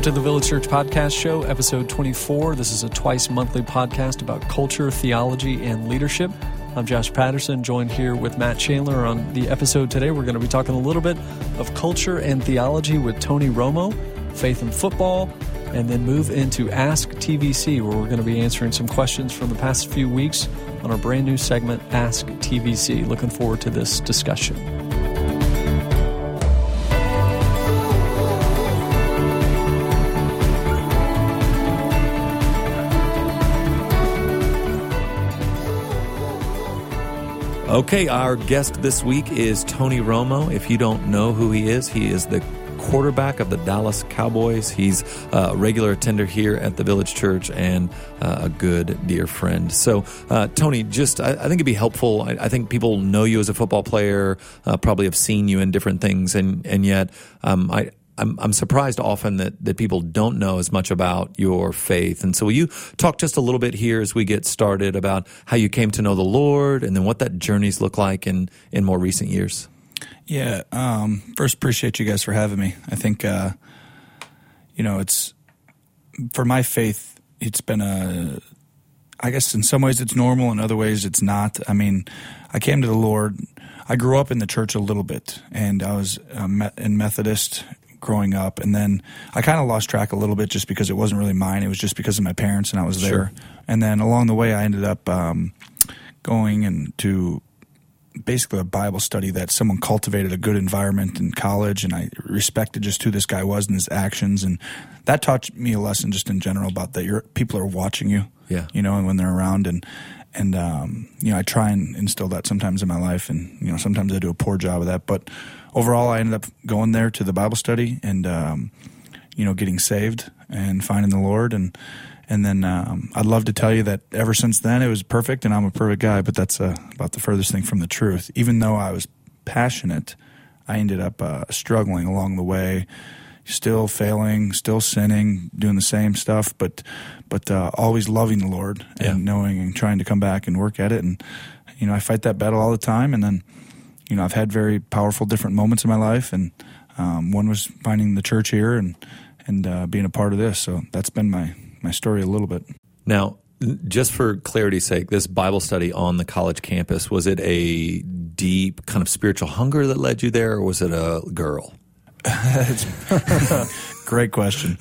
Welcome to the Village Church Podcast Show, episode 24. This is a twice monthly podcast about culture, theology, and leadership. I'm Josh Patterson, joined here with Matt Chandler on the episode today. We're going to be talking a little bit of culture and theology with Tony Romo, faith and football, and then move into Ask TVC, where we're going to be answering some questions from the past few weeks on our brand new segment, Ask TVC. Looking forward to this discussion. Okay, our guest this week is Tony Romo. If you don't know who he is, he is the quarterback of the Dallas Cowboys. He's a regular attender here at the Village Church and uh, a good dear friend. So, uh, Tony, just I, I, think it'd be helpful. I, I, think people know you as a football player, uh, probably have seen you in different things, and and yet um, I I'm, I'm surprised often that, that people don't know as much about your faith. And so, will you talk just a little bit here as we get started about how you came to know the Lord and then what that journey's look like in, in more recent years? Yeah. Um, first, appreciate you guys for having me. I think, uh, you know, it's for my faith, it's been a, I guess in some ways it's normal, in other ways it's not. I mean, I came to the Lord. I grew up in the church a little bit, and I was in Methodist growing up, and then I kind of lost track a little bit just because it wasn't really mine. It was just because of my parents, and I was there. And then along the way, I ended up um, going into basically a Bible study that someone cultivated a good environment in college, and I respected just who this guy was and his actions, and that taught me a lesson just in general about that your people are watching you, yeah, you know, and when they're around, and and um, you know, I try and instill that sometimes in my life, and you know, sometimes I do a poor job of that, but overall, I ended up going there to the Bible study and um, you know getting saved and finding the Lord. And and then um, I'd love to tell you that ever since then it was perfect and I'm a perfect guy, but that's uh, about the furthest thing from the truth. Even though I was passionate, I ended up uh, struggling along the way, still failing, still sinning, doing the same stuff, but but uh, always loving the Lord and yeah. knowing and trying to come back and work at it. And you know, I fight that battle all the time, and then you know, I've had very powerful different moments in my life, and um, one was finding the church here and and uh, being a part of this. So that's been my my story a little bit. Now, just for clarity's sake, this Bible study on the college campus was it a deep kind of spiritual hunger that led you there, or was it a girl? Great question.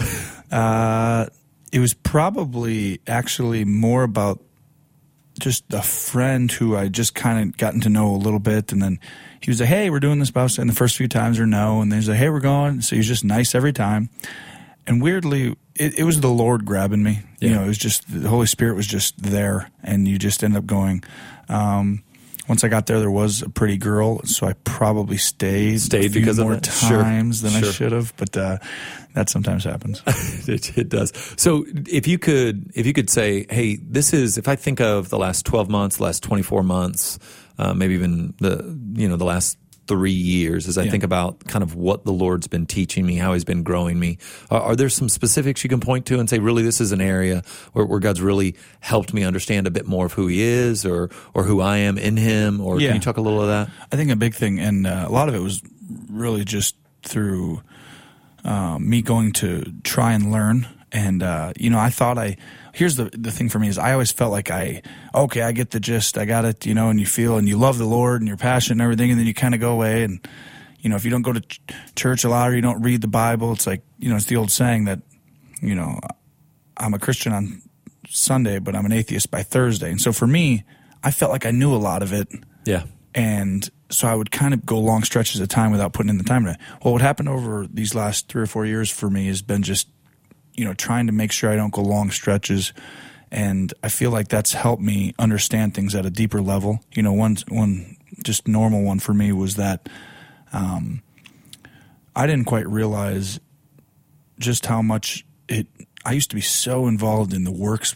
Uh, it was probably actually more about just a friend who I just kind of gotten to know a little bit, and then he was like, "Hey, we're doing this study." And the first few times are no, and then he's like, "Hey, we're going." So he's just nice every time. And weirdly, it, it was the Lord grabbing me. Yeah. You know, it was just the Holy Spirit was just there, and you just end up going. Um, once I got there, there was a pretty girl, so I probably stayed stayed because more times sure. than sure. I should have. But uh, that sometimes happens. it, it, does. So if you could, if you could say, hey, this is if I think of the last twelve months, the last twenty four months, uh, maybe even the you know the last three years as I yeah. think about kind of what the Lord's been teaching me, how He's been growing me. Are, are, there some specifics you can point to and say, really, this is an area where, where, God's really helped me understand a bit more of who He is or or who I am in Him? Or yeah. can you talk a little of that? I think a big thing, and uh, a lot of it was really just through uh, me going to try and learn. And uh, you know, I thought I here's the the thing for me is I always felt like I okay I get the gist I got it you know and you feel and you love the Lord and you're passionate and everything and then you kind of go away and you know if you don't go to ch- church a lot or you don't read the Bible it's like you know it's the old saying that you know I'm a Christian on Sunday but I'm an atheist by Thursday. And so for me I felt like I knew a lot of it. Yeah. And so I would kind of go long stretches of time without putting in the time. Well, what happened over these last three or four years for me has been just you know, trying to make sure I don't go long stretches. And I feel like that's helped me understand things at a deeper level. You know, one one just normal one for me was that um, I didn't quite realize just how much it. I used to be so involved in the works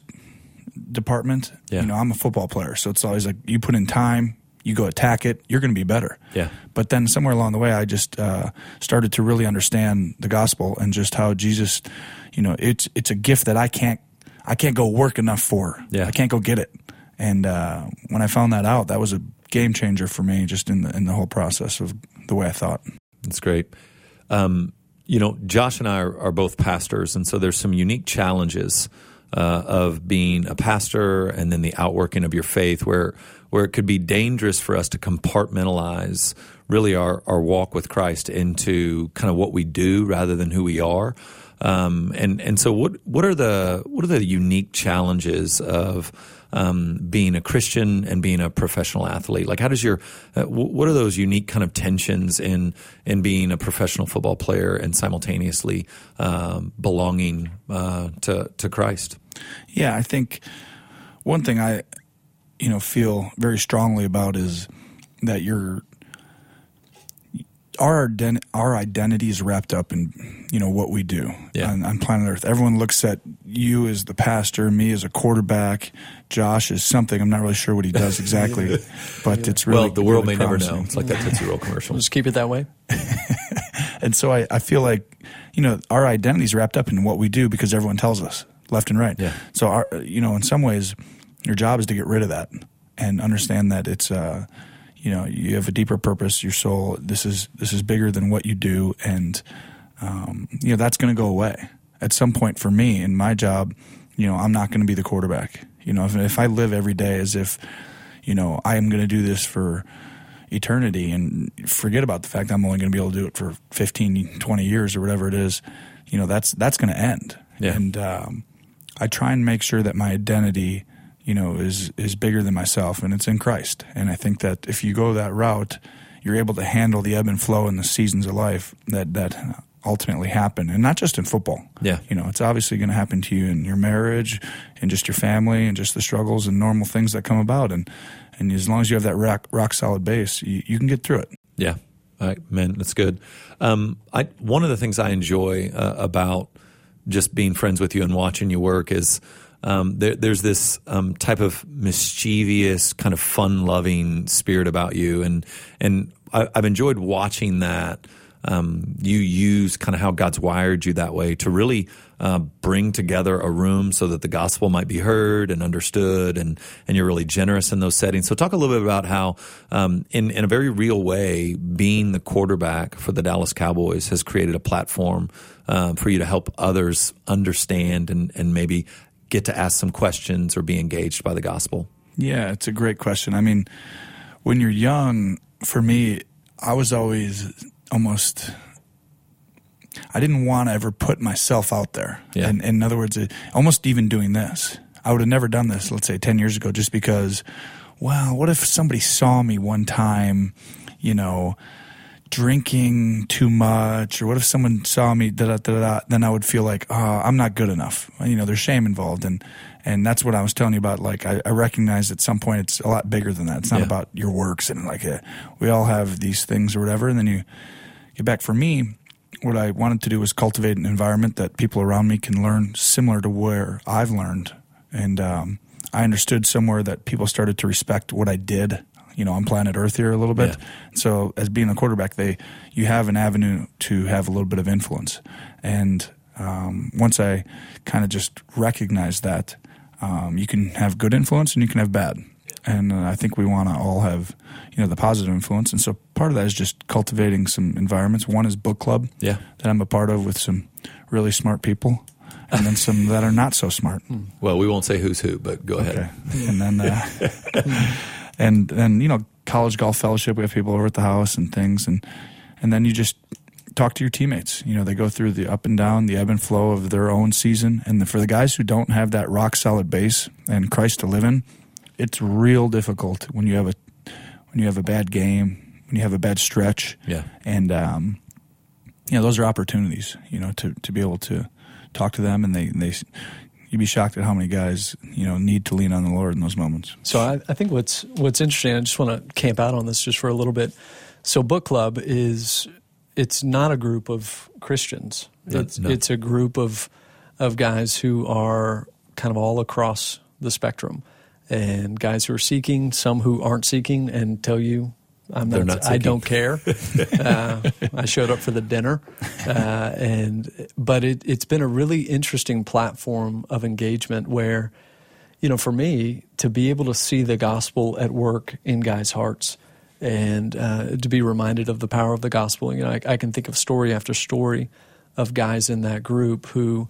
department. Yeah. You know, I'm a football player, so it's always like you put in time, you go attack it, you're going to be better. Yeah. But then somewhere along the way, I just uh, started to really understand the gospel and just how Jesus you know, it's it's a gift that I can't I can't go work enough for. Yeah. I can't go get it. And uh, when I found that out, that was a game changer for me, just in the in the whole process of the way I thought. That's great. Um, you know, Josh and I are, are, both pastors, and so there's some unique challenges uh, of being a pastor and then the outworking of your faith, where where it could be dangerous for us to compartmentalize really our, our walk with Christ into kind of what we do rather than who we are. Um, and and so what what are the what are the unique challenges of um, being a Christian and being a professional athlete? Like, how does your uh, what are those unique kind of tensions in in being a professional football player and simultaneously um, belonging uh, to to Christ? Yeah, I think one thing I you know feel very strongly about is that you're our our identity is wrapped up in you know what we do yeah. on, on, planet Earth. Everyone looks at you as the pastor, me as a quarterback, Josh as something. I'm not really sure what he does exactly, but yeah. it's really well. The world really may promising. never know. It's like that Tootsie Roll commercial. Just keep it that way. and so I, I feel like you know our identity is wrapped up in what we do because everyone tells us left and right. Yeah. So our you know in some ways your job is to get rid of that and understand that it's. Uh, you know you have a deeper purpose your soul this is this is bigger than what you do and um, you know that's going to go away. At some point for me in my job you know i'm not going to be the quarterback. You know if, if i live every day as if you know i am going to do this for eternity and forget about the fact i'm only going to be able to do it for 15 20 years or whatever it is you know that's that's going to end. Yeah. and um, i try and make sure that my identity you know, is is bigger than myself, and it's in Christ. And I think that if you go that route, you're able to handle the ebb and flow and the seasons of life that that ultimately happen, and not just in football. Yeah, you know, it's obviously going to happen to you in your marriage, and just your family, and just the struggles and normal things that come about. And and as long as you have that rock rock solid base, you, you can get through it. Yeah, All right, man, that's good. Um, I one of the things I enjoy uh, about just being friends with you and watching you work is um, there, there's this um, type of mischievous, kind of fun-loving spirit about you, and and I, have enjoyed watching that. Um, you use kind of how God's wired you that way to really uh, bring together a room so that the gospel might be heard and understood, and and you're really generous in those settings. So talk a little bit about how, um, in in a very real way, being the quarterback for the Dallas Cowboys has created a platform uh, for you to help others understand and and maybe get to ask some questions or be engaged by the gospel? Yeah, it's a great question. I mean, when you're young, for me, I was always almost I didn't want to ever put myself out there. Yeah. And, and in other words, almost even doing this, I would have never done this, let's say 10 years ago, just because, well, what if somebody saw me one time, you know, drinking too much, or what if someone saw me, da da da da, then I would feel like, oh, I'm not good enough. You know, there's shame involved. And, and that's what I was telling you about. Like, I, I recognize at some point it's a lot bigger than that. It's not yeah. about your works and like, a, uh, we all have these things or whatever. And then you get back. For me, what I wanted to do was cultivate an environment that people around me can learn similar to where I've learned. And, um, I understood somewhere that people started to respect what I did you know on planet Earth here a little bit. Yeah. So as being a quarterback, they you have an avenue to have a little bit of influence, and um, once I kind of just recognize that, um, you can have good influence and you can have bad. And uh, I think we want to all have, you know, the positive influence. And so part of that is just cultivating some environments. One is book club yeah. that I'm a part of with some really smart people and then some that are not so smart. Well, we won't say who's who, but go ahead. And then uh, and and you know college golf fellowship. We have people over at the house and things, and and then you just talk to your teammates. You know, they go through the up and down, the ebb and flow of their own season. And the, for the guys who don't have that rock solid base and Christ to live in, it's real difficult when you have a when you have a bad game, when you have a bad stretch. Yeah, and um, you know, those are opportunities. You know, to to be able to talk to them, and they they you'd be shocked at how many guys you know need to lean on the Lord in those moments. So I, I think what's what's interesting. I just want to camp out on this just for a little bit. So book club is it's not a group of Christians. It's, no. it's a group of of guys who are kind of all across the spectrum, and guys who are seeking, some who aren't seeking, and tell you I'm not. not I don't care. uh, I showed up for the dinner, uh, and but it, it's been a really interesting platform of engagement where, you know, for me to be able to see the gospel at work in guys' hearts, and uh, to be reminded of the power of the gospel. You know, I, I, can think of story after story of guys in that group who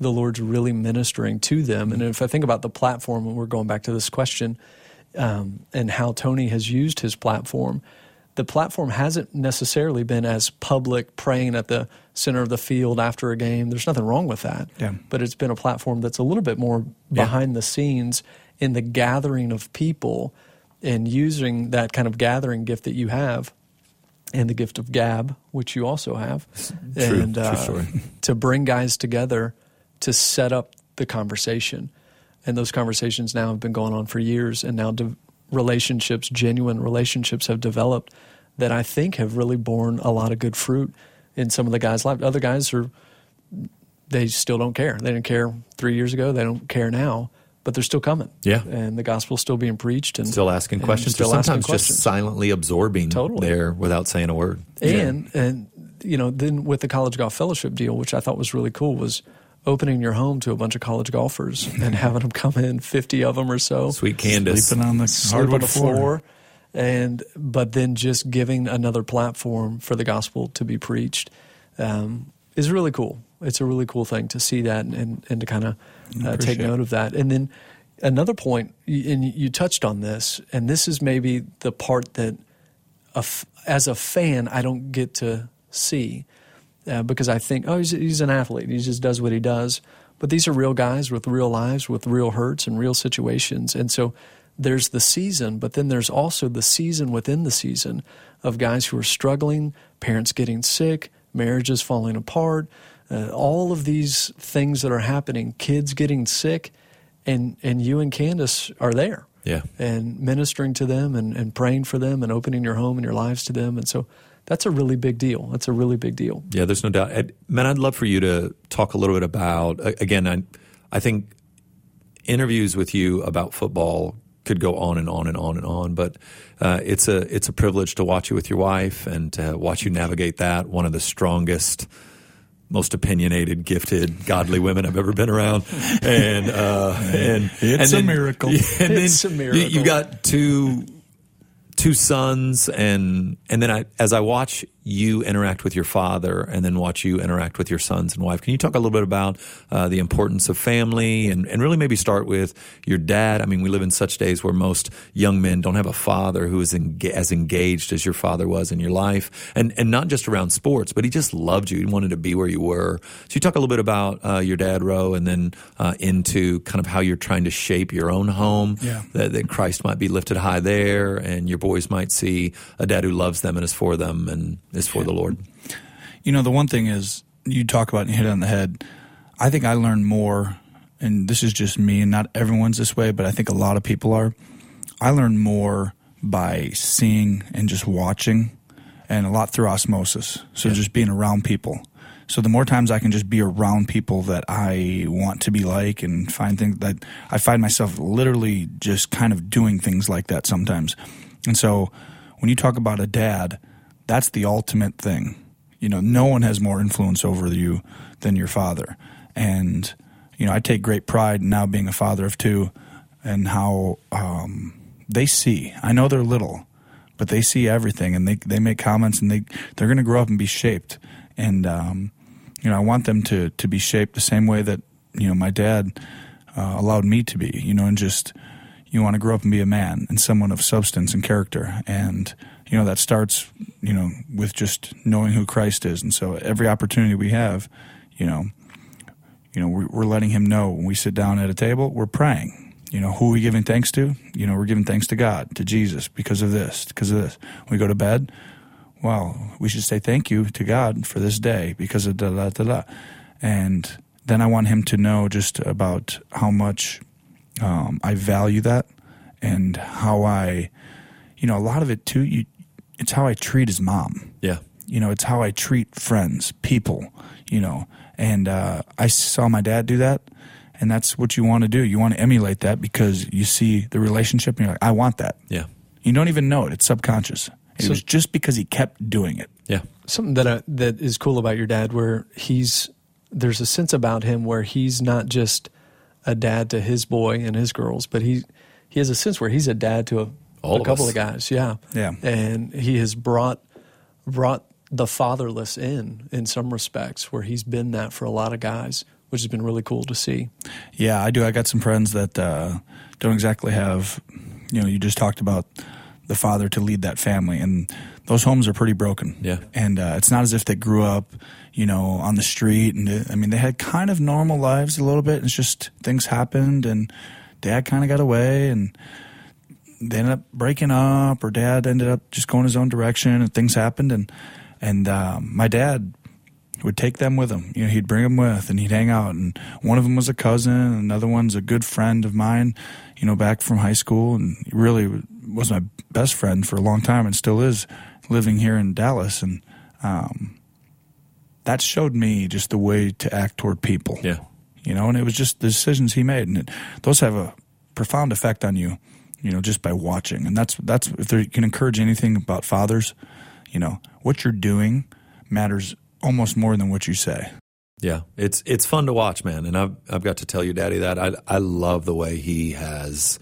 the Lord's really ministering to them. And if I think about the platform, and we're going back to this question, um, and how Tony has used his platform, the platform hasn't necessarily been as public, praying at the center of the field after a game. There's nothing wrong with that. Yeah. But it's been a platform that's a little bit more behind yeah. the scenes in the gathering of people and using that kind of gathering gift that you have and the gift of gab, which you also have, true, and uh, to bring guys together to set up the conversation. And those conversations now have been going on for years, and now de- relationships, genuine relationships, have developed that I think have really borne a lot of good fruit in some of the guys' lives. Other guys are they still don't care. They didn't care three years ago. They don't care now but they're still coming. Yeah, and the gospel's still being preached and still asking questions. Still sometimes asking just silently absorbing totally. there without saying a word. And yeah. and you know then with the college golf fellowship deal, which I thought was really cool, was opening your home to a bunch of college golfers and having them come in, fifty of them or so, sweet Candice sleeping on the hardwood floor. floor. And but then just giving another platform for the gospel to be preached um, is really cool. It's a really cool thing to see that and, and, and to kind of uh, take note of that. And then another point, and you touched on this, and this is maybe the part that, as a fan, I don't get to see uh, because I think, oh, he's, he's an athlete. He just does what he does. But these are real guys with real lives, with real hurts and real situations. And so there's the season, but then there's also the season within the season of guys who are struggling, parents getting sick, marriages falling apart, uh, all of these things that are happening, kids getting sick and and you and Candice are there. Yeah. And ministering to them and, and praying for them and opening your home and your lives to them. And so that's a really big deal. That's a really big deal. Yeah, there's no doubt. Man, I'd love for you to talk a little bit about again. I, I think interviews with you about football could go on and on and on and on, but uh, it's a it's a privilege to watch you with your wife and to watch you navigate that. One of the strongest most opinionated, gifted, godly women I've ever been around, and uh, and it's and a miracle. And it's then a miracle. You, you got two two sons, and and then I, as I watch you interact with your father and then watch you interact with your sons and wife. Can you talk a little bit about uh, the importance of family and, and really maybe start with your dad? I mean, we live in such days where most young men don't have a father who is as engaged as your father was in your life, and, and not just around sports, but he just loved you. He wanted to be where you were. So you talk a little bit about uh, your dad, Ro, and then uh, into kind of how you're trying to shape your own home, yeah. that, that Christ might be lifted high there, and your boys might see a dad who loves them and is for them and is for the Lord. You know, the one thing is you talk about and hit on the head. I think I learned more, and this is just me, and not everyone's this way, but I think a lot of people are. I learned more by seeing and just watching, and a lot through osmosis. So yeah. just being around people. So the more times I can just be around people that I want to be like and find things that I find myself literally just kind of doing things like that sometimes. And so when you talk about a dad, that's the ultimate thing. You know, no one has more influence over you than your father. And, you know, I take great pride in now being a father of two and how um, they see. I know they're little, but they see everything and they, they make comments and they, they're going to grow up and be shaped. And, um, you know, I want them to, to be shaped the same way that, you know, my dad uh, allowed me to be, you know, and just, you want to grow up and be a man and someone of substance and character. And, you know, that starts, you know, with just knowing who Christ is. And so every opportunity we have, you know, you know, we're, letting him know when we sit down at a table, we're praying. You know, who are we giving thanks to? You know, we're giving thanks to God, to Jesus, because of this, because of this. When we go to bed, well, we should say thank you to God for this day because of da da da da. And then I want him to know just about how much um, I value that and how I, you know, a lot of it too. You, it's how I treat his mom. Yeah. You know, it's how I treat friends, people, you know. And uh, I saw my dad do that. And that's what you want to do. You want to emulate that because you see the relationship and you're like, I want that. Yeah. You don't even know it. It's subconscious. It so, was just because he kept doing it. Yeah. Something that uh, that is cool about your dad, where he's there's a sense about him where he's not just a dad to his boy and his girls, but he he has a sense where he's a dad to a, All a of couple us. of guys. Yeah. Yeah. And he has brought brought the fatherless in in some respects, where he's been that for a lot of guys, which has been really cool to see. Yeah, I do. I got some friends that uh, don't exactly have, you know, you just talked about the father to lead that family, and those homes are pretty broken. Yeah, and uh, it's not as if they grew up, you know, on the street, and I mean, they had kind of normal lives a little bit. It's just things happened, and dad kind of got away, and they ended up breaking up, or dad ended up just going his own direction, and things happened, and and um, my dad would take them with him. You know, he'd bring them with, and he'd hang out. And one of them was a cousin, another one's a good friend of mine. You know, back from high school, and he really was my best friend for a long time, and still is, living here in Dallas. And um, that showed me just the way to act toward people. Yeah, you know, and it was just the decisions he made, and it, those have a profound effect on you. You know, just by watching, and that's that's if they can encourage anything about fathers, you know, what you're doing matters almost more than what you say. Yeah, it's it's fun to watch, man. And I've I've got to tell you, Daddy, that I I love the way he has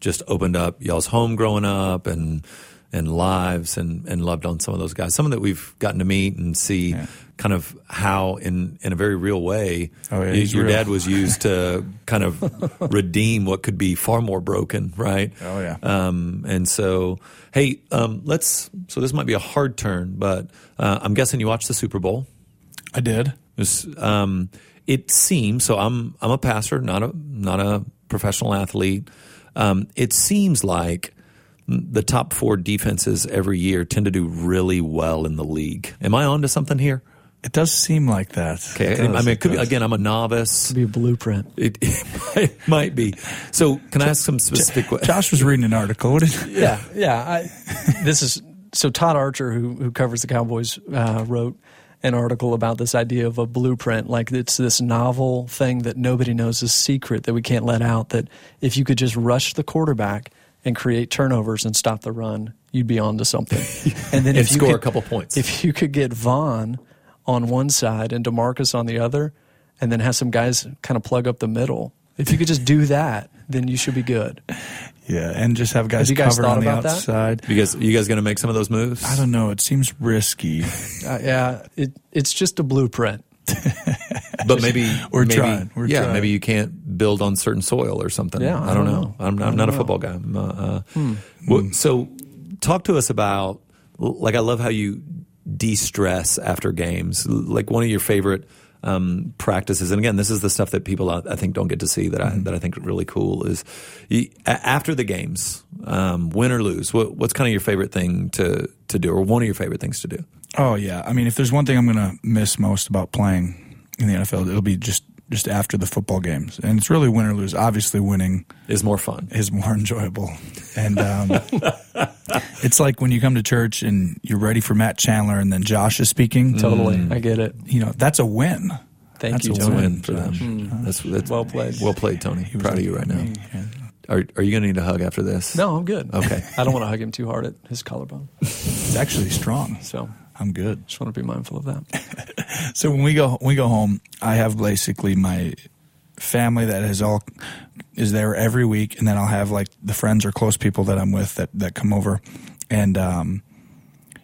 just opened up y'all's home growing up and and lives and and loved on some of those guys. Some of that we've gotten to meet and see yeah. kind of how in in a very real way oh, yeah, your real. dad was used to kind of redeem what could be far more broken, right? Oh yeah. Um, and so hey, um, let's. So this might be a hard turn, but uh, I'm guessing you watched the Super Bowl. I did. It, was, um, it seems so. I'm I'm a pastor, not a not a professional athlete. Um, it seems like the top four defenses every year tend to do really well in the league. Am I on to something here? It does seem like that. Okay, does, I mean, it could be, again, I'm a novice. It could be a blueprint. It, it might be. So, can I ask some specific? Questions? Josh was reading an article. yeah, yeah. I, this is so Todd Archer, who who covers the Cowboys, uh, wrote an article about this idea of a blueprint. Like it's this novel thing that nobody knows is secret that we can't let out. That if you could just rush the quarterback and create turnovers and stop the run, you'd be on to something. And then if you score could, a couple points. If you could get Von on one side and Demarcus on the other, and then have some guys kind of plug up the middle. If you could just do that, then you should be good. Yeah, and just have guys, have guys covered on the outside. That? You guys, you guys going to make some of those moves? I don't know. It seems risky. uh, yeah, it, it's just a blueprint. But maybe we're maybe, trying. We're yeah, trying. maybe you can't build on certain soil or something. Yeah, I, don't don't know. know. I'm, I'm not know. a football guy. Uh, uh, hmm. well, so, talk to us about like I love how you de-stress after games. Like one of your favorite um, practices, and again, this is the stuff that people I, I think don't get to see that I Mm-hmm. that I think really cool is you, after the games, um, win or lose. What, what's kind of your favorite thing to to do, or one of your favorite things to do? Oh yeah, I mean, if there's one thing I'm going to miss most about playing in the NFL, it'll be just just after the football games, and it's really win or lose. Obviously, winning Is more fun. is more enjoyable, and um, it's like when you come to church and you're ready for Matt Chandler, and then Josh is speaking. Totally, I get it. You know, that's a win. Thank That's you, a a Tony. win for them. Josh. That's, that's Well played. Well played, Tony. He Proud of you right now. Yeah. Are, are you going to need a hug after this? No, I'm good. Okay. I don't want to hug him too hard at his collarbone, It's actually strong. so I'm good. just want to be mindful of that. So when we go when we go home, I have basically my family that is all is there every week, and then I'll have like the friends or close people that I'm with that that come over, and um,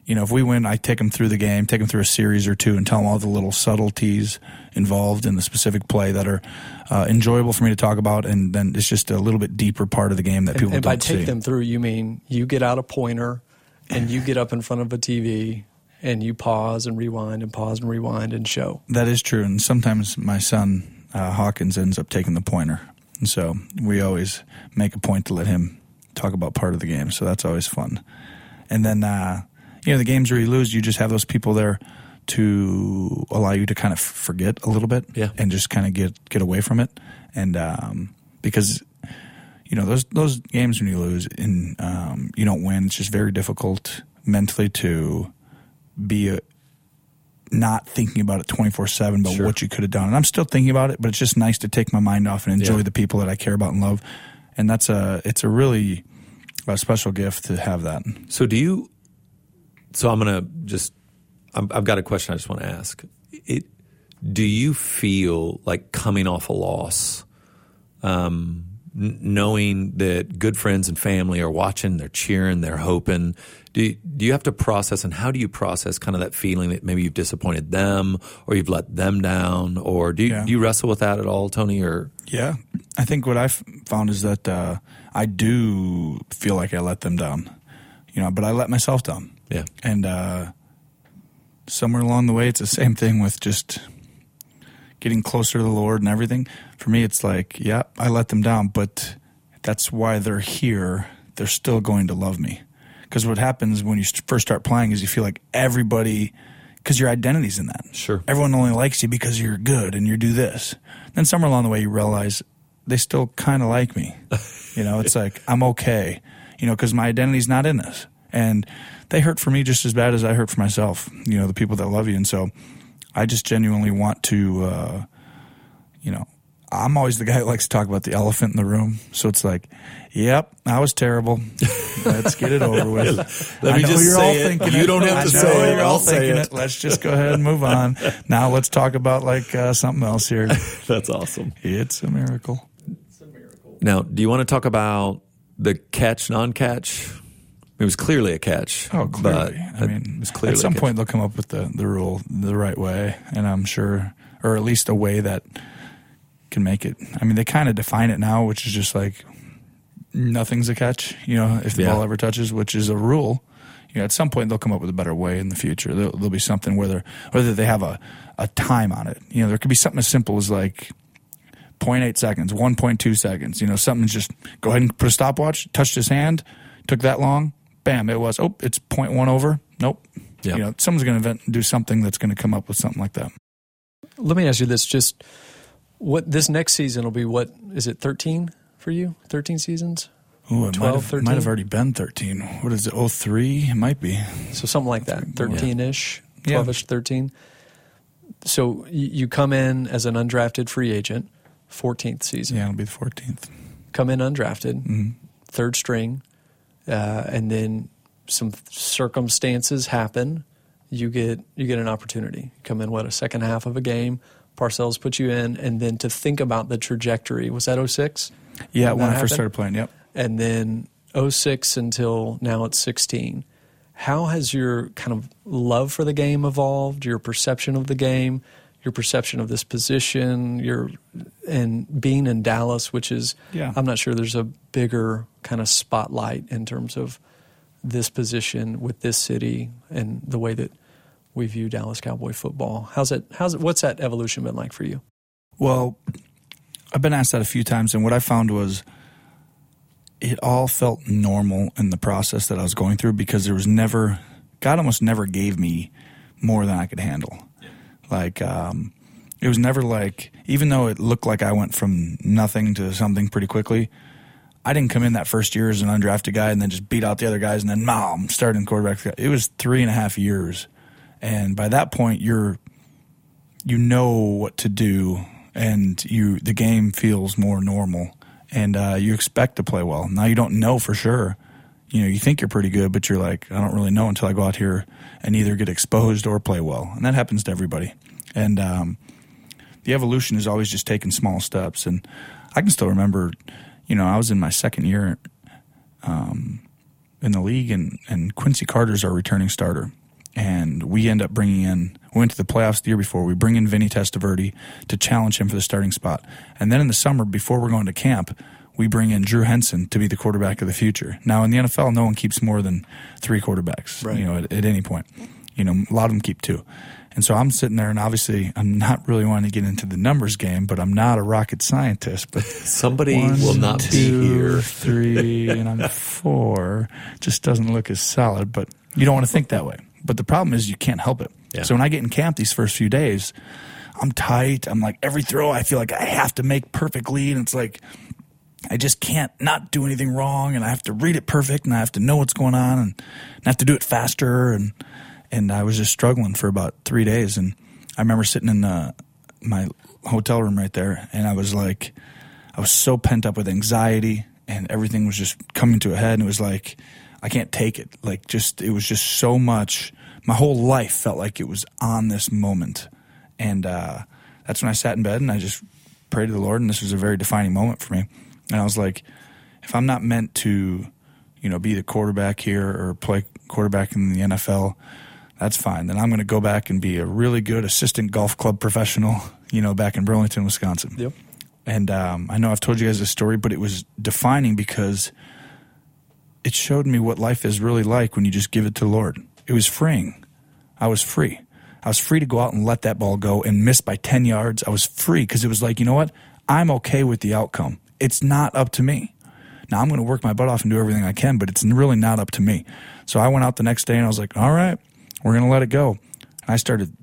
you know if we win, I take them through the game, take them through a series or two, and tell them all the little subtleties involved in the specific play that are uh, enjoyable for me to talk about, and then it's just a little bit deeper part of the game that And, people and by don't take see. them through, you mean you get out a pointer and you get up in front of a TV and you pause and rewind and pause and rewind and show. That is true, and sometimes my son uh, Hawkins ends up taking the pointer, and so we always make a point to let him talk about part of the game. So that's always fun. And then uh, you know the games where you lose, you just have those people there to allow you to kind of forget a little bit, Yeah. and just kind of get get away from it, and um, because. You know those those games when you lose and um, you don't win, it's just very difficult mentally to be a, not thinking about it 24 7 about Sure. what you could have done. And I'm still thinking about it, but it's just nice to take my mind off and enjoy Yeah. the people that I care about and love. And that's a, it's a really a special gift to have that. So do you? So I'm gonna just. I'm, I've got a question I just want to ask. It. Do you feel like coming off a loss? Um, knowing that good friends and family are watching, they're cheering, they're hoping. Do you, do you have to process, and how do you process kind of that feeling that maybe you've disappointed them or you've let them down, or do you, yeah. do you wrestle with that at all, Tony? Or yeah, I think what I've found is that uh, I do feel like I let them down, you know, but I let myself down. Yeah, and uh, somewhere along the way, it's the same thing with just getting closer to the Lord and everything. For me, it's like, yeah, I let them down, but that's why they're here. They're still going to love me. Because what happens when you first start playing is you feel like everybody, because your identity's in that. Sure. Everyone only likes you because you're good and you do this. Then somewhere along the way, you realize they still kind of like me. you know, it's like, I'm okay, you know, because my identity's not in this. And they hurt for me just as bad as I hurt for myself, you know, the people that love you. And so I just genuinely want to, uh, you know, I'm always the guy that likes to talk about the elephant in the room. So it's like, yep, I was terrible. Let's get it over with. Let I me just you're say all it. Thinking you don't have to say it. You're all thinking it. it. Let's just go ahead and move on. now let's talk about like uh, something else here. That's awesome. It's a miracle. It's a miracle. Now, do you want to talk about the catch, non-catch? It was clearly a catch. Oh, clearly. I mean, it was clearly at some point they'll come up with the, the rule the right way, and I'm sure, or at least a way that can make it. I mean, they kind of define it now, which is just like nothing's a catch. You know, if the yeah. ball ever touches, which is a rule. You know, at some point they'll come up with a better way in the future. There'll, there'll be something where whether they have a, a time on it. You know, there could be something as simple as like 0.8 seconds, 1.2 seconds. You know, something's just go ahead and put a stopwatch. Touched his hand, took that long bam, it was, oh, it's 0.1 over. Nope. Yep. You know, someone's going to do something that's going to come up with something like that. Let me ask you this: just what this next season will be? What is it? Thirteen for you? Thirteen seasons? Ooh, it 12, might have, 13? might have already been 13. What is it? Oh, three? It might be. So something like that. 13 ish, 12 ish, 13. So you come in as an undrafted free agent, 14th season. Yeah, it'll be the 14th. Come in undrafted, mm-hmm. third string uh, and then some circumstances happen. You get you get an opportunity. Come in what a second half of a game. Parcells put you in, and then to think about the trajectory. Was that 06? Yeah, when, when I first started playing. Yep. And then 06 until now it's 16. How has your kind of love for the game evolved? Your perception of the game? your perception of this position, your and being in Dallas, which is yeah. I'm not sure there's a bigger kind of spotlight in terms of this position with this city and the way that we view Dallas Cowboy football. How's it? How's it? What's that evolution been like for you? Well, I've been asked that a few times, and what I found was it all felt normal in the process that I was going through because there was never God almost never gave me more than I could handle. Like, um, it was never like, even though it looked like I went from nothing to something pretty quickly, I didn't come in that first year as an undrafted guy and then just beat out the other guys and then, mom, starting quarterback. It was three and a half years. And by that point, you're, you know what to do and you, the game feels more normal and uh, you expect to play well. Now you don't know for sure. You know, you think you're pretty good, but you're like, I don't really know until I go out here and either get exposed or play well. And that happens to everybody. And um, the evolution is always just taking small steps. And I can still remember, you know, I was in my second year um, in the league, and, and Quincy Carter's our returning starter. And we end up bringing in, we went to the playoffs the year before. We bring in Vinny Testaverde to challenge him for the starting spot. And then in the summer, before we're going to camp, we bring in Drew Henson to be the quarterback of the future. Now in the NFL, no one keeps more than three quarterbacks, right. you know, at, at, any point. You know, a lot of them keep two. And so I'm sitting there, and obviously I'm not really wanting to get into the numbers game, but I'm not a rocket scientist. But somebody one, will not two, be here. Three, and I'm four. Just doesn't look as solid, but you don't want to think that way. But the problem is you can't help it. Yeah. So when I get in camp these first few days, I'm tight. I'm like every throw, I feel like I have to make perfectly, and it's like I just can't not do anything wrong, and I have to read it perfect, and I have to know what's going on, and I have to do it faster, and and I was just struggling for about three days, and I remember sitting in the, my hotel room right there, and I was like, I was so pent up with anxiety, and everything was just coming to a head, and it was like, I can't take it, like just it was just so much. My whole life felt like it was on this moment, and uh, that's when I sat in bed and I just prayed to the Lord, and this was a very defining moment for me. And I was like, if I'm not meant to, you know, be the quarterback here or play quarterback in the NFL, that's fine. Then I'm going to go back and be a really good assistant golf club professional, you know, back in Burlington, Wisconsin. Yep. And um, I know I've told you guys this story, but it was defining because it showed me what life is really like when you just give it to the Lord. It was freeing. I was free. I was free to go out and let that ball go and miss by 10 yards. I was free because it was like, you know what? I'm okay with the outcome. It's not up to me. Now I'm going to work my butt off and do everything I can, but it's really not up to me. So I went out the next day and I was like, all right, we're going to let it go. And I started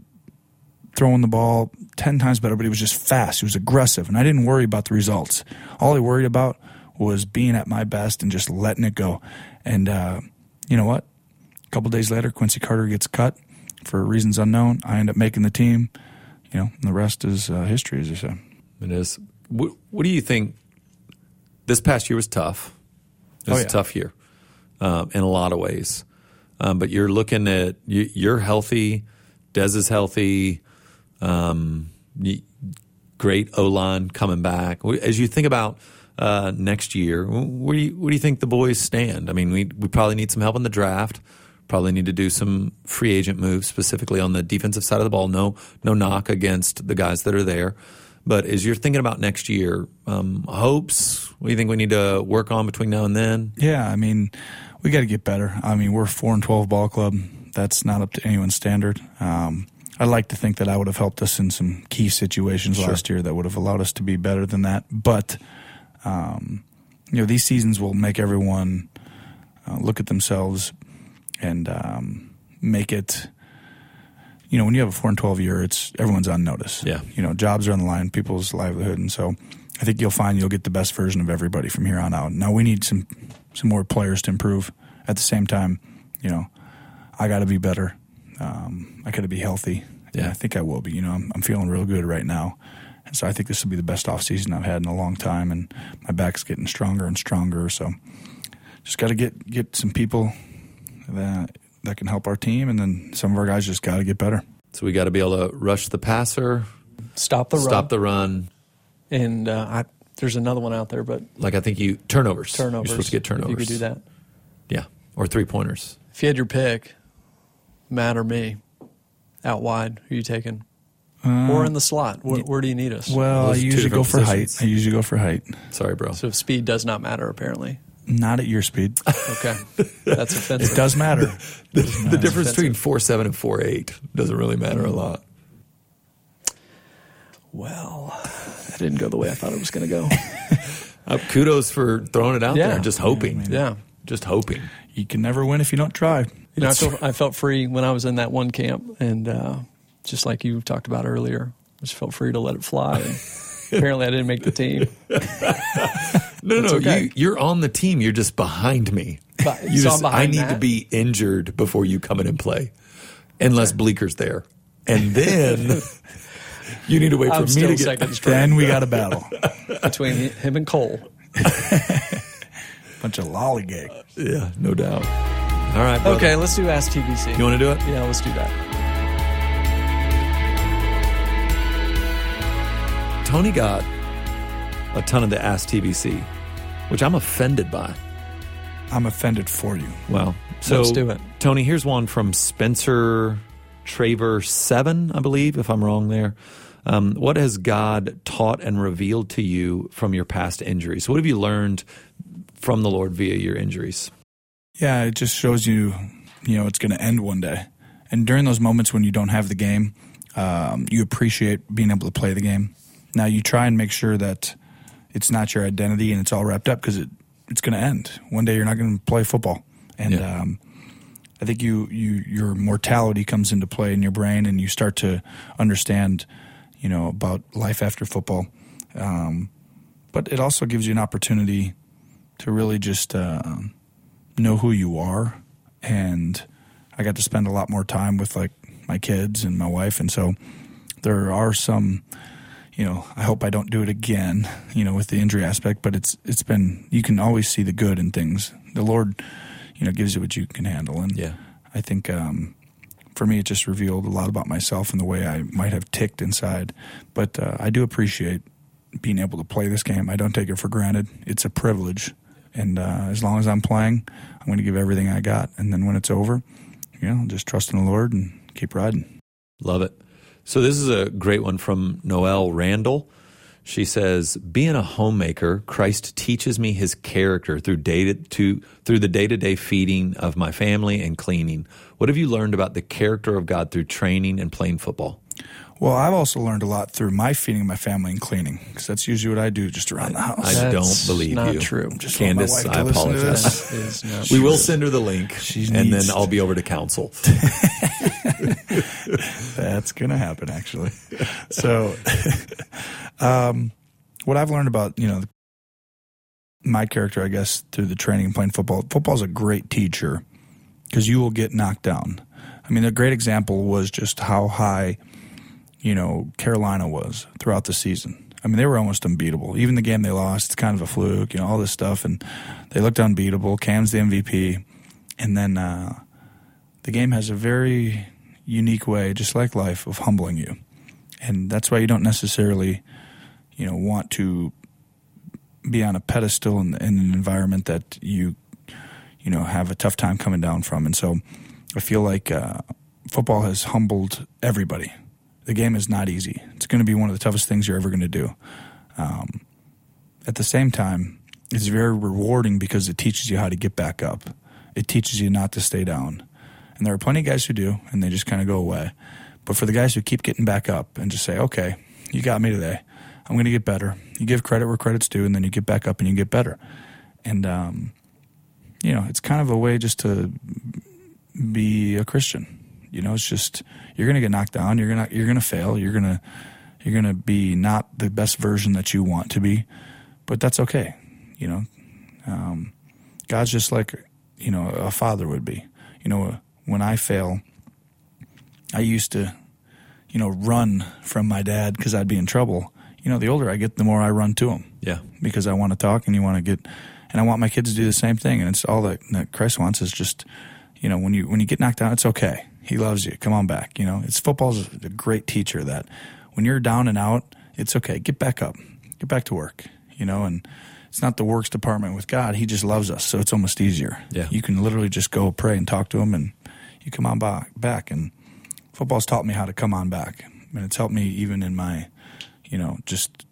throwing the ball 10 times better, but he was just fast. He was aggressive, and I didn't worry about the results. All I worried about was being at my best and just letting it go. And uh, you know what? A couple days later, Quincy Carter gets cut for reasons unknown. I end up making the team. You know, the rest is uh, history, as you say. It is. What, what, do you think? This past year was tough. It was oh, yeah. a tough year uh, in a lot of ways. Um, but you're looking at you, are healthy. Dez is healthy. Um, great O line coming back. As you think about uh, next year, where do you where do you think the boys stand? I mean, we we probably need some help in the draft. Probably need to do some free agent moves, specifically on the defensive side of the ball. No no knock against the guys that are there. But as you're thinking about next year, um, hopes, what do you think we need to work on between now and then? Yeah, I mean, we got to get better. I mean, we're four and twelve ball club. That's not up to anyone's standard. Um, I'd like to think that I would have helped us in some key situations sure. last year that would have allowed us to be better than that. But um, you know, these seasons will make everyone uh, look at themselves and um, make it. You know, when you have a four and twelve year, it's everyone's on notice. Yeah. You know, jobs are on the line, people's livelihood, and so I think you'll find you'll get the best version of everybody from here on out. Now we need some some more players to improve. At the same time, you know, I got to be better. Um, I got to be healthy. Yeah, I think I will be. You know, I'm, I'm feeling real good right now. And so I think this will be the best off season I've had in a long time, and my back's getting stronger and stronger. So just got to get get some people that that can help our team, and then some of our guys just got to get better. So we got to be able to rush the passer, stop the run, stop the run, and uh, I, there's another one out there, but like I think you turnovers. Turnovers. You're supposed to get turnovers. You could do that. Yeah, or three pointers. If you had your pick, Matt or me, out wide, who are you taking? Uh, or in the slot? Where, where, do you need us? Well, I usually go for positions. height. I usually go for height. Sorry, bro. So speed does not matter, apparently. Not at your speed. Okay, that's offensive. it does matter. the, does matter. the difference between four seven and four eight doesn't really matter a lot. Well, that didn't go the way I thought it was going to go. uh, kudos for throwing it out yeah. there. Just hoping. Yeah, I mean, yeah, just hoping. You can never win if you don't try. You know, I felt, I felt, free when I was in that one camp, and uh, just like you talked about earlier, I just felt free to let it fly. apparently, I didn't make the team. no, no, okay. you, are on the team. You're just behind me. But, you so just, I need that? to be injured before you come in and play, unless okay. Bleeker's there, and then. You need to wait I'm for me to get. Then we got a battle between him and Cole. Bunch of lollygaggers. Yeah, no doubt. All right. Brother. Okay, let's do Ask TVC. You want to do it? Yeah, let's do that. Tony got a ton of the Ask TVC, which I'm offended by. I'm offended for you. Well, so let's do it. Tony, here's one from Spencer Traver seven, I believe, if I'm wrong there. Um, what has God taught and revealed to you from your past injuries? What have you learned from the Lord via your injuries? Yeah, it just shows you, you know, it's going to end one day. And during those moments when you don't have the game, um, you appreciate being able to play the game. Now you try and make sure that it's not your identity and it's all wrapped up because it, it's going to end. One day you're not going to play football. And yeah. um, I think you, you your mortality comes into play in your brain and you start to understand, you know, about life after football. Um, but it also gives you an opportunity to really just uh, know who you are. And I got to spend a lot more time with like my kids and my wife. And so there are some you know I hope I don't do it again you know with the injury aspect but it's it's been you can always see the good in things. The Lord you know gives you what you can handle. And yeah. I think um, for me it just revealed a lot about myself and the way I might have ticked inside but uh, I do appreciate being able to play this game. I don't take it for granted. It's a privilege, and uh, as long as I'm playing, I'm going to give everything I got. And then when it's over, you know, just trust in the Lord and keep riding. Love it. So this is a great one from Noel Randall. She says, "Being a homemaker, Christ teaches me His character through day to through the day to day feeding of my family and cleaning. What have you learned about the character of God through training and playing football?" Well, I've also learned a lot through my feeding my family and cleaning because that's usually what I do just around the house. I don't believe not you. true. Just Candice, I apologize. we will send her the link, She and then I'll be over to counsel. That's going to happen, actually. So, um, what I've learned about you know my character, I guess, through the training and playing football. Football's a great teacher because you will get knocked down. I mean, a great example was just how high, you know, Carolina was throughout the season. I mean, they were almost unbeatable. Even the game they lost, it's kind of a fluke, you know, all this stuff, and they looked unbeatable. Cam's the MVP, and then uh, the game has a very unique way, just like life, of humbling you, and that's why you don't necessarily, you know, want to be on a pedestal in, in an environment that you, you know, have a tough time coming down from, and so I feel like uh, football has humbled everybody. The game is not easy. It's going to be one of the toughest things you're ever going to do. Um, at the same time, it's very rewarding because it teaches you how to get back up. It teaches you not to stay down. And there are plenty of guys who do, and they just kind of go away. But for the guys who keep getting back up and just say, okay, you got me today. I'm going to get better. You give credit where credit's due, and then you get back up and you get better. And, um, you know, it's kind of a way just to be a Christian. You know, it's just you're going to get knocked down. You're gonna you're going to fail. You're gonna you're going to be not the best version that you want to be, but that's okay. You know, um, God's just like you know a father would be. You know, when I fail, I used to, you know, run from my dad because I'd be in trouble. You know, the older I get, the more I run to him. Yeah. Because I want to talk and you want to get, and I want my kids to do the same thing. And it's all that, that Christ wants is just, you know, when you when you get knocked down, it's okay. He loves you. Come on back. You know, it's football's a great teacher that when you're down and out, it's okay. Get back up. Get back to work. You know, and it's not the works department with God. He just loves us, so it's almost easier. Yeah. You can literally just go pray and talk to him, and you come on back. Back, and football's taught me how to come on back, and it's helped me even in my, you know, just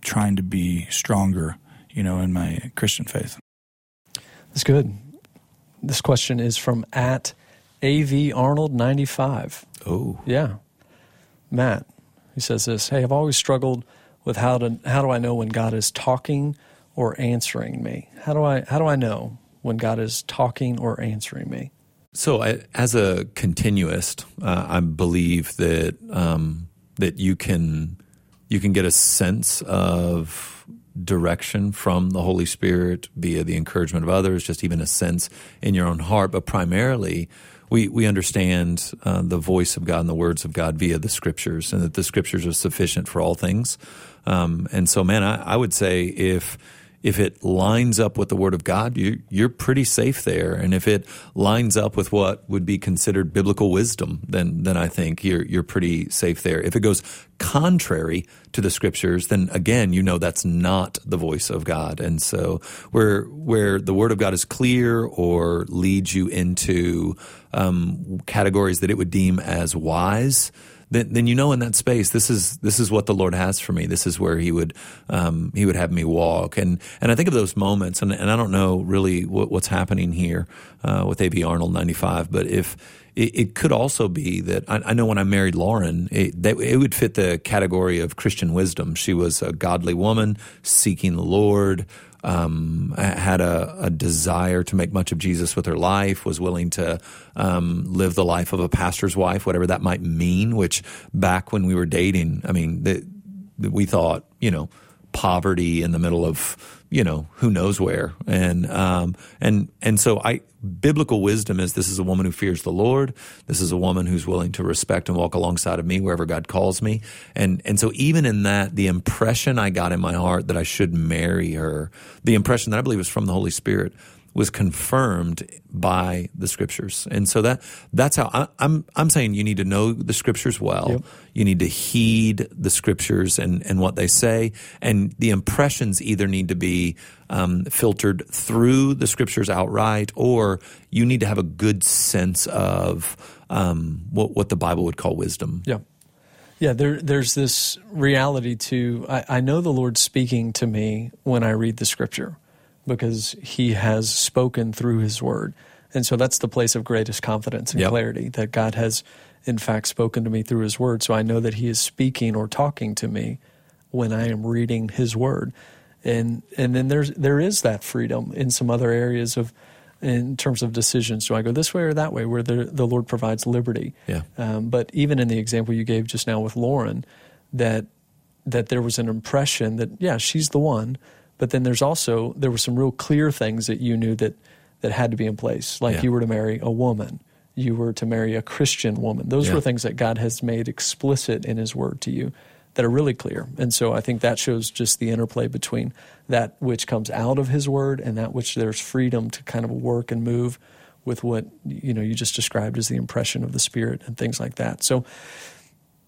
trying to be stronger. You know, in my Christian faith. That's good. This question is from at AV Arnold 95. Oh, Yeah. Matt, he says this Hey, I've always struggled with how to how do I know when God is talking or answering me? How do I how do I know when God is talking or answering me? So, I, as a continuist, uh, I believe that um, that you can you can get a sense of direction from the Holy Spirit via the encouragement of others, just even a sense in your own heart. But primarily, we we understand uh, the voice of God and the words of God via the Scriptures, and that the Scriptures are sufficient for all things. Um, and so, man, I, I would say if if it lines up with the Word of God, you, you're pretty safe there. And if it lines up with what would be considered biblical wisdom, then then I think you're you're pretty safe there. If it goes contrary to the Scriptures, then again, you know that's not the voice of God. And so, where where the Word of God is clear or leads you into um, categories that it would deem as wise then, then you know in that space this is this is what the Lord has for me. This is where He would um, He would have me walk. And and I think of those moments, and, and I don't know really what, what's happening here uh, with AV Arnold ninety five, but if it, could also be that I, I, know when I married Lauren, it, that, it would fit the category of Christian wisdom. She was a godly woman seeking the Lord um, had a, a, desire to make much of Jesus with her life, was willing to um, live the life of a pastor's wife, whatever that might mean. Which back when we were dating, I mean, the, the, we thought, you know, poverty in the middle of you know who knows where. And um, and and so I biblical wisdom is this is a woman who fears the Lord. This is a woman who's willing to respect and walk alongside of me wherever God calls me. And and so even in that the impression I got in my heart that I should marry her the impression that I believe was from the Holy Spirit was confirmed by the scriptures. And so that that's how I, am I'm, I'm saying you need to know the scriptures well. Yep. You need to heed the scriptures and, and what they say. And the impressions either need to be um, filtered through the scriptures outright, or you need to have a good sense of um, what, what the Bible would call wisdom. Yeah. Yeah, there, there's this reality to, I, I know the Lord's speaking to me when I read the scripture because he has spoken through his word. And so that's the place of greatest confidence and yep. clarity that God has, in fact, spoken to me through his word. So I know that he is speaking or talking to me when I am reading his word. And, and then there's, there is that freedom in some other areas of, in terms of decisions. Do I go this way or that way where the, the Lord provides liberty? Yeah. Um, but even in the example you gave just now with Lauren, that, that there was an impression that, yeah, she's the one but then there's also there were some real clear things that you knew that that had to be in place. Like yeah. you were to marry a woman, you were to marry a Christian woman. Those yeah. were things that God has made explicit in His Word to you that are really clear. And so I think that shows just the interplay between that which comes out of His Word and that which there's freedom to kind of work and move with what you know you just described as the impression of the Spirit and things like that. So.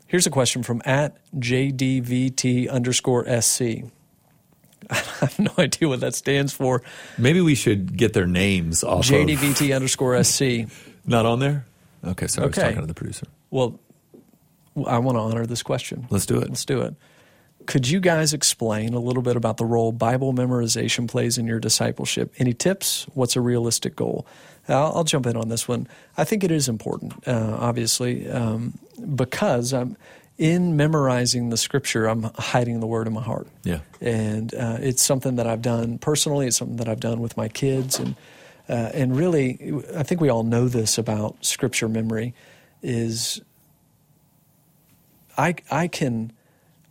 Here's a question from at JDVT underscore SC. I have no idea what that stands for. Maybe we should get their names off JDVT of... underscore SC. Not on there? Okay, sorry, okay. I was talking to the producer. Well, I want to honor this question. Let's do it. Let's do it. Could you guys explain a little bit about the role Bible memorization plays in your discipleship? Any tips? What's a realistic goal? I'll, I'll jump in on this one. I think it is important, uh, obviously, um, because I'm in memorizing the scripture, I'm hiding the word in my heart. Yeah. And uh, it's something that I've done personally. It's something that I've done with my kids. And, uh, and really, I think we all know this about scripture memory is I, I can,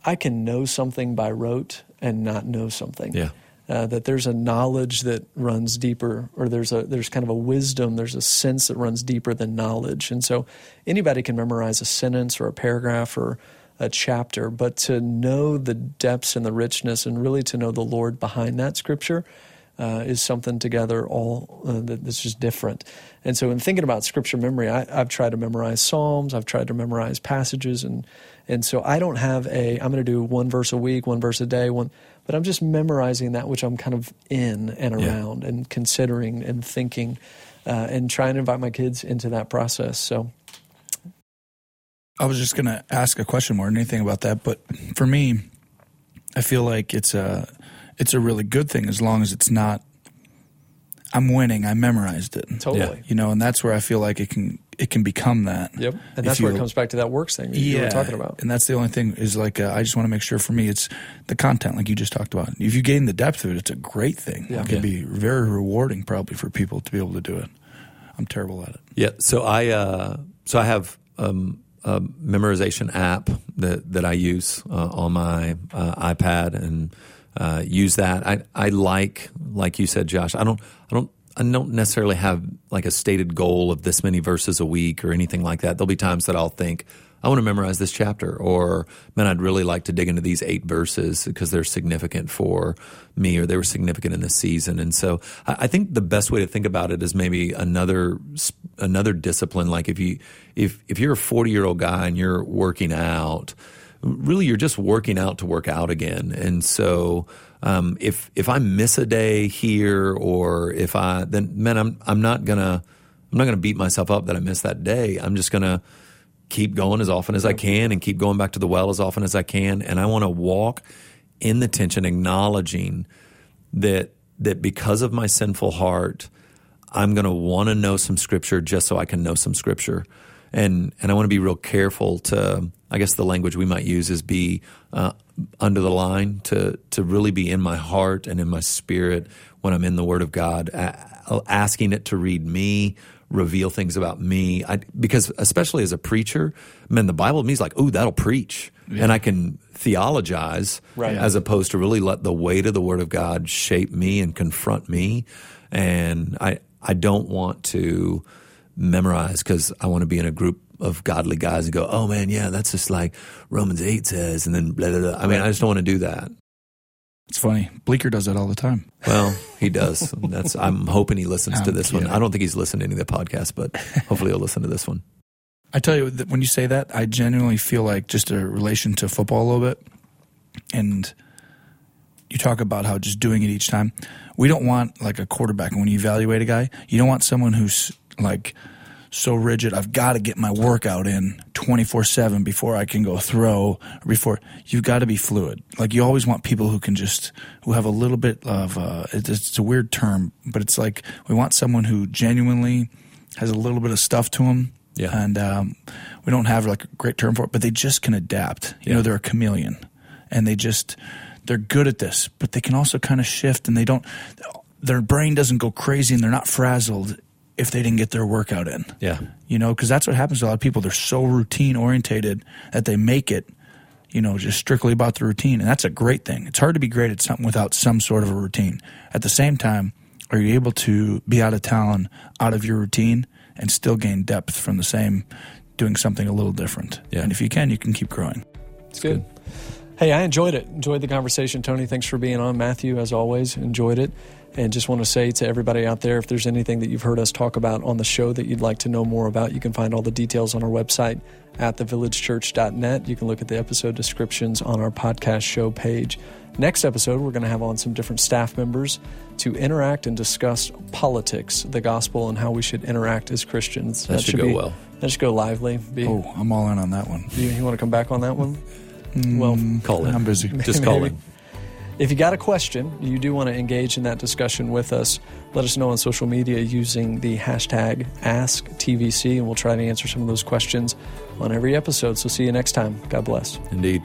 I can know something by rote and not know something. Yeah. Uh, that there's a knowledge that runs deeper, or there's a there's kind of a wisdom, there's a sense that runs deeper than knowledge, and so anybody can memorize a sentence or a paragraph or a chapter, but to know the depths and the richness, and really to know the Lord behind that scripture, uh, is something together all uh, that's just different. And so, in thinking about scripture memory, I, have tried to memorize Psalms, I've tried to memorize passages, and and so I don't have a I'm going to do one verse a week, one verse a day, one but I'm just memorizing that which I'm kind of in and around yeah. and considering and thinking uh, and trying to invite my kids into that process. So. I was just going to ask a question more than anything about that, but for me, I feel like it's a it's a really good thing as long as it's not I'm winning. I memorized it. Totally. Yeah. You know, and that's where I feel like it can it can become that. Yep. And that's where it comes back to that works thing yeah, you were talking about. And that's the only thing is like, uh, I just want to make sure for me, it's the content, like you just talked about. If you gain the depth of it, it's a great thing. Yeah. It can yeah. be very rewarding probably for people to be able to do it. I'm terrible at it. Yeah. So I, uh, so I have, um, a memorization app that, that I use uh, on my uh, iPad and uh, use that. I, I like, like you said, Josh, I don't, I don't I don't necessarily have like a stated goal of this many verses a week or anything like that. There'll be times that I'll think, I want to memorize this chapter, or man, I'd really like to dig into these eight verses because they're significant for me, or they were significant in this season. And so, I think the best way to think about it is maybe another another discipline. Like if you if if you're a forty year old guy and you're working out, really you're just working out to work out again. And so, um, if if I miss a day here, or if I then man, I'm I'm not gonna I'm not gonna beat myself up that I missed that day. I'm just gonna keep going as often as I can and keep going back to the well as often as I can. And I want to walk in the tension, acknowledging that that because of my sinful heart, I'm going to want to know some scripture just so I can know some scripture. And and I want to be real careful to I guess the language we might use is be uh, under the line to to really be in my heart and in my spirit when I'm in the Word of God, asking it to read me, reveal things about me. I, because especially as a preacher, man, the Bible to me is like, oh, that'll preach, yeah. and I can theologize right. as opposed to really let the weight of the Word of God shape me and confront me. And I I don't want to memorize because I want to be in a group of godly guys and go, oh man, yeah, that's just like Romans 8 says, and then blah, blah, blah. I mean, I just don't want to do that. It's funny. Bleeker does that all the time. Well, he does. That's. I'm hoping he listens to um, this one. I don't think he's listened to any of the podcasts, but hopefully he'll listen to this one. I tell you, when you say that, I genuinely feel like just a relation to football a little bit. And you talk about how just doing it each time. We don't want like a quarterback. When you evaluate a guy, you don't want someone who's like so rigid. I've got to get my workout in 24 7 before I can go throw or before you've got to be fluid. Like you always want people who can just, who have a little bit of, uh, it's, it's a weird term, but it's like we want someone who genuinely has a little bit of stuff to them. Yeah. And um, we don't have like a great term for it, but they just can adapt. You yeah. know, they're a chameleon and they just, they're good at this, but they can also kind of shift and they don't, their brain doesn't go crazy and they're not frazzled if they didn't get their workout in. Yeah. You know, because that's what happens to a lot of people. They're so routine orientated that they make it, you know, just strictly about the routine. And that's a great thing. It's hard to be great at something without some sort of a routine. At the same time, are you able to be out of town, out of your routine, and still gain depth from the same, doing something a little different? Yeah. And if you can, you can keep growing. It's good. good. Hey, I enjoyed it. Enjoyed the conversation, Tony. Thanks for being on. Matthew, as always, enjoyed it. And just want to say to everybody out there if there's anything that you've heard us talk about on the show that you'd like to know more about, you can find all the details on our website at thevillagechurch.net. You can look at the episode descriptions on our podcast show page. Next episode, we're going to have on some different staff members to interact and discuss politics, the gospel, and how we should interact as Christians. That, that should, should, go be, well. That should go lively. Be, oh, I'm all in on that one. You, you want to come back on that one? Mm, well, call in. I'm busy. Just call in. If you got a question, you do want to engage in that discussion with us, let us know on social media using the hashtag AskTVC, and we'll try to answer some of those questions on every episode. So see you next time. God bless. Indeed.